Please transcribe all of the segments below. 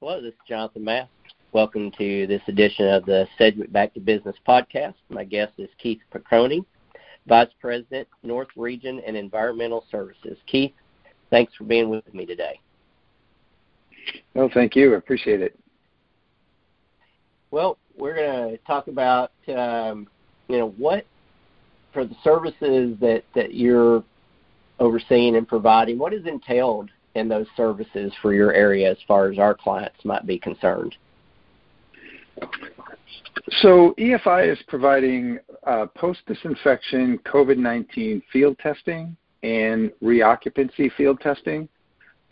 Hello, this is Jonathan Mass. Welcome to this edition of the Sedgwick Back to Business podcast. My guest is Keith Pokorny, Vice President, North Region and Environmental Services. Keith, thanks for being with me today. Well, thank you. I appreciate it. Well, we're going to talk about um, you know what for the services that that you're overseeing and providing. What is entailed in those services for your area as far as our clients might be concerned? So EFI is providing uh, post-disinfection COVID-19 field testing and reoccupancy field testing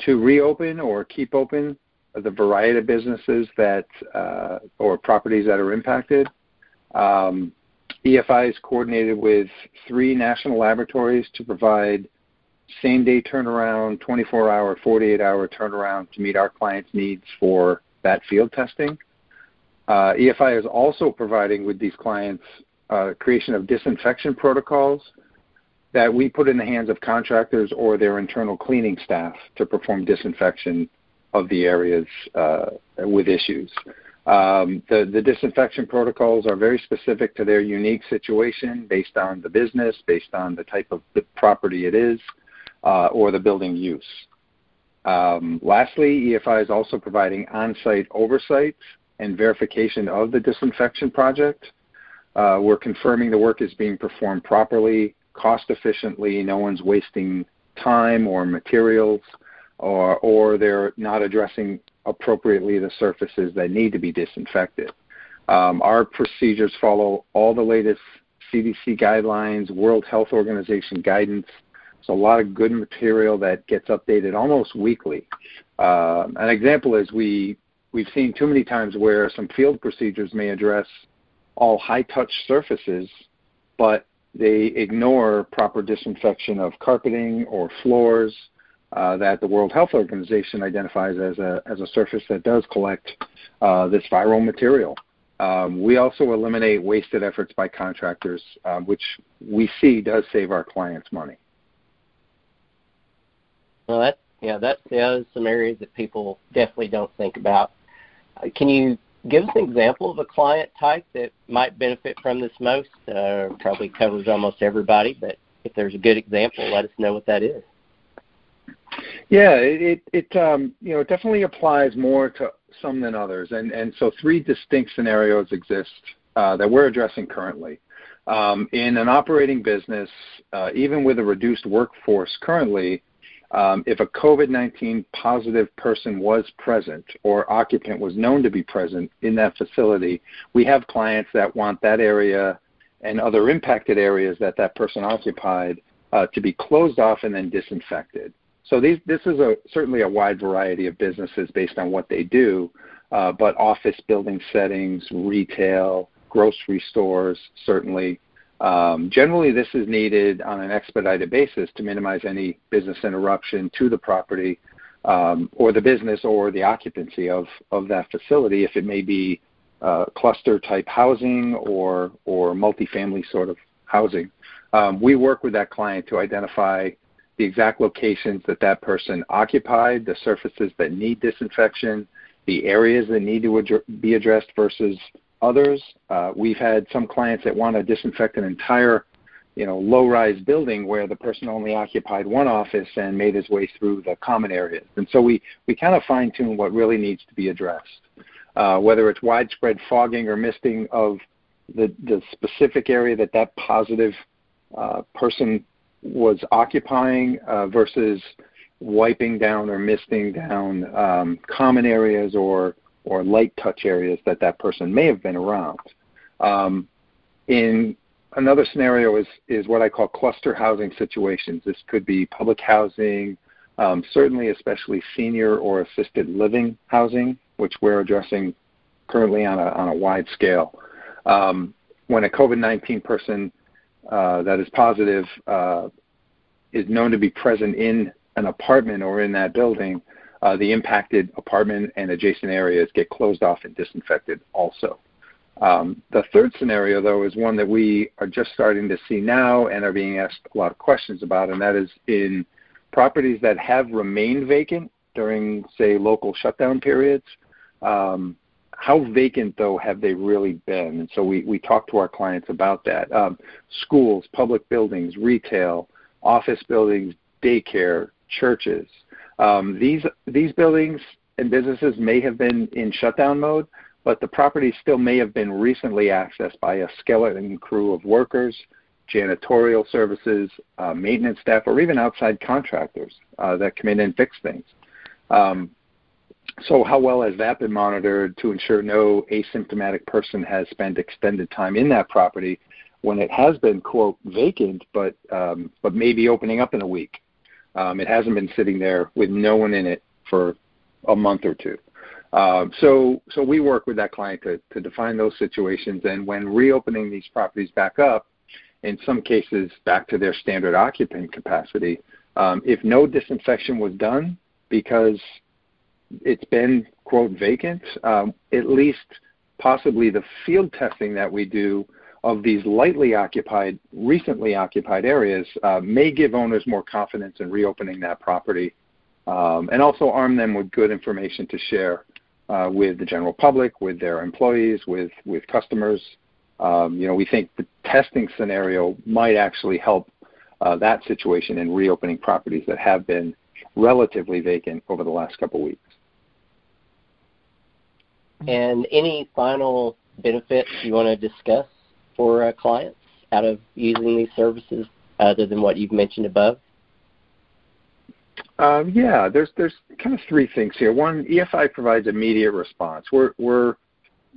to reopen or keep open the variety of businesses that uh, or properties that are impacted. Um, EFI is coordinated with three national laboratories to provide same day turnaround, 24 hour, 48 hour turnaround to meet our clients' needs for that field testing. Uh, EFI is also providing with these clients uh, creation of disinfection protocols that we put in the hands of contractors or their internal cleaning staff to perform disinfection of the areas uh, with issues. Um, the, the disinfection protocols are very specific to their unique situation based on the business, based on the type of the property it is, or the building use. Um, lastly, EFI is also providing on site oversight and verification of the disinfection project. Uh, we're confirming the work is being performed properly, cost efficiently, no one's wasting time or materials, or, or they're not addressing appropriately the surfaces that need to be disinfected. Um, our procedures follow all the latest CDC guidelines, World Health Organization guidance. It's a lot of good material that gets updated almost weekly. Uh, an example is we we've seen too many times where some field procedures may address all high touch surfaces, but they ignore proper disinfection of carpeting or floors uh, that the World Health Organization identifies as a, as a surface that does collect uh, this viral material. Um, we also eliminate wasted efforts by contractors, uh, which we see does save our clients money. Well, that yeah, that's yeah, some areas that people definitely don't think about. Uh, can you give us an example of a client type that might benefit from this most? Uh, probably covers almost everybody, but if there's a good example, let us know what that is. Yeah, it it um, you know it definitely applies more to some than others, and and so three distinct scenarios exist uh, that we're addressing currently. Um, in an operating business, uh, even with a reduced workforce currently, um, if a COVID 19 positive person was present or occupant was known to be present in that facility, we have clients that want that area and other impacted areas that that person occupied uh, to be closed off and then disinfected. So these, this is a, certainly a wide variety of businesses based on what they do, uh, but office building settings, retail, grocery stores, certainly. Um, generally, this is needed on an expedited basis to minimize any business interruption to the property um, or the business or the occupancy of, of that facility if it may be uh, cluster type housing or, or multifamily sort of housing. Um, we work with that client to identify the exact locations that that person occupied, the surfaces that need disinfection, the areas that need to ad- be addressed versus others. Uh, we've had some clients that want to disinfect an entire, you know, low-rise building where the person only occupied one office and made his way through the common areas. And so we, we kind of fine-tune what really needs to be addressed, uh, whether it's widespread fogging or misting of the, the specific area that that positive uh, person was occupying uh, versus wiping down or misting down um, common areas or or light touch areas that that person may have been around. Um, in another scenario is is what I call cluster housing situations. This could be public housing, um, certainly especially senior or assisted living housing, which we're addressing currently on a on a wide scale. Um, when a COVID-19 person uh, that is positive uh, is known to be present in an apartment or in that building, uh, the impacted apartment and adjacent areas get closed off and disinfected also. Um, the third scenario, though, is one that we are just starting to see now and are being asked a lot of questions about, and that is in properties that have remained vacant during, say, local shutdown periods. Um, how vacant, though, have they really been? And so we, we talk to our clients about that. Um, schools, public buildings, retail, office buildings, daycare, churches. Um, these these buildings and businesses may have been in shutdown mode, but the property still may have been recently accessed by a skeleton crew of workers, janitorial services, uh, maintenance staff, or even outside contractors uh, that come in and fix things. Um, so, how well has that been monitored to ensure no asymptomatic person has spent extended time in that property when it has been quote vacant, but um, but maybe opening up in a week? Um, it hasn't been sitting there with no one in it for a month or two. Uh, so, so we work with that client to, to define those situations, and when reopening these properties back up, in some cases back to their standard occupant capacity, um, if no disinfection was done because it's been quote vacant, um, at least possibly the field testing that we do of these lightly occupied, recently occupied areas uh, may give owners more confidence in reopening that property um, and also arm them with good information to share uh, with the general public, with their employees, with, with customers. Um, you know, we think the testing scenario might actually help uh, that situation in reopening properties that have been relatively vacant over the last couple weeks. And any final benefits you want to discuss for uh, clients out of using these services other than what you've mentioned above? Um, yeah, there's there's kind of three things here. One, EFI provides immediate response. We're we're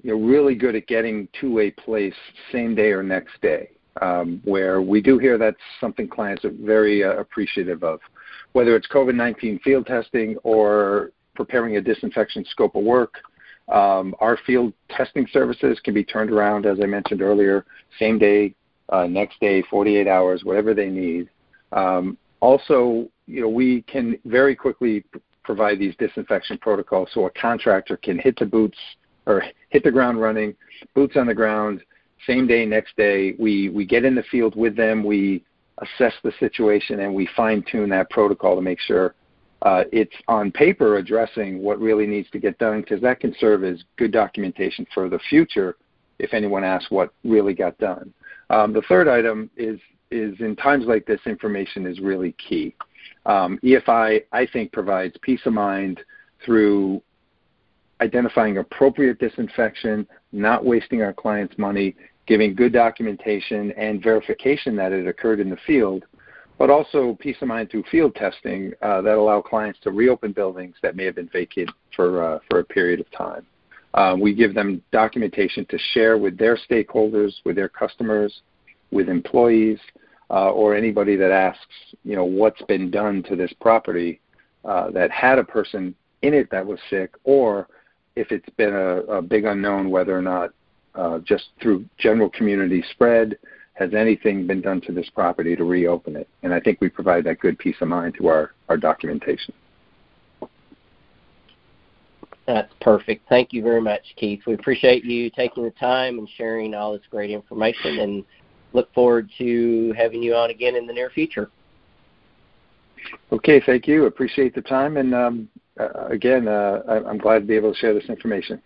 you know really good at getting to a place same day or next day. Um, where we do hear that's something clients are very uh, appreciative of, whether it's COVID-19 field testing or preparing a disinfection scope of work. Um, our field testing services can be turned around, as I mentioned earlier, same day, uh, next day, 48 hours, whatever they need. Um, also, you know, we can very quickly provide these disinfection protocols so a contractor can hit the boots or hit the ground running, boots on the ground, same day, next day. We we get in the field with them. We assess the situation and we fine tune that protocol to make sure uh, it's on paper addressing what really needs to get done because that can serve as good documentation for the future if anyone asks what really got done. Um, the third item is is in times like this, information is really key. Um, EFI, I think, provides peace of mind through identifying appropriate disinfection, not wasting our clients' money, giving good documentation and verification that it occurred in the field, but also peace of mind through field testing uh, that allow clients to reopen buildings that may have been vacant for, uh, for a period of time. Uh, we give them documentation to share with their stakeholders, with their customers, with employees, uh, or anybody that asks, you know, what's been done to this property uh, that had a person in it that was sick, or if it's been a, a big unknown whether or not uh, just through general community spread has anything been done to this property to reopen it? And I think we provide that good peace of mind to our, our documentation. That's perfect. Thank you very much, Keith. We appreciate you taking the time and sharing all this great information and look forward to having you on again in the near future. Okay, thank you. Appreciate the time. And um, uh, again, uh, I'm glad to be able to share this information.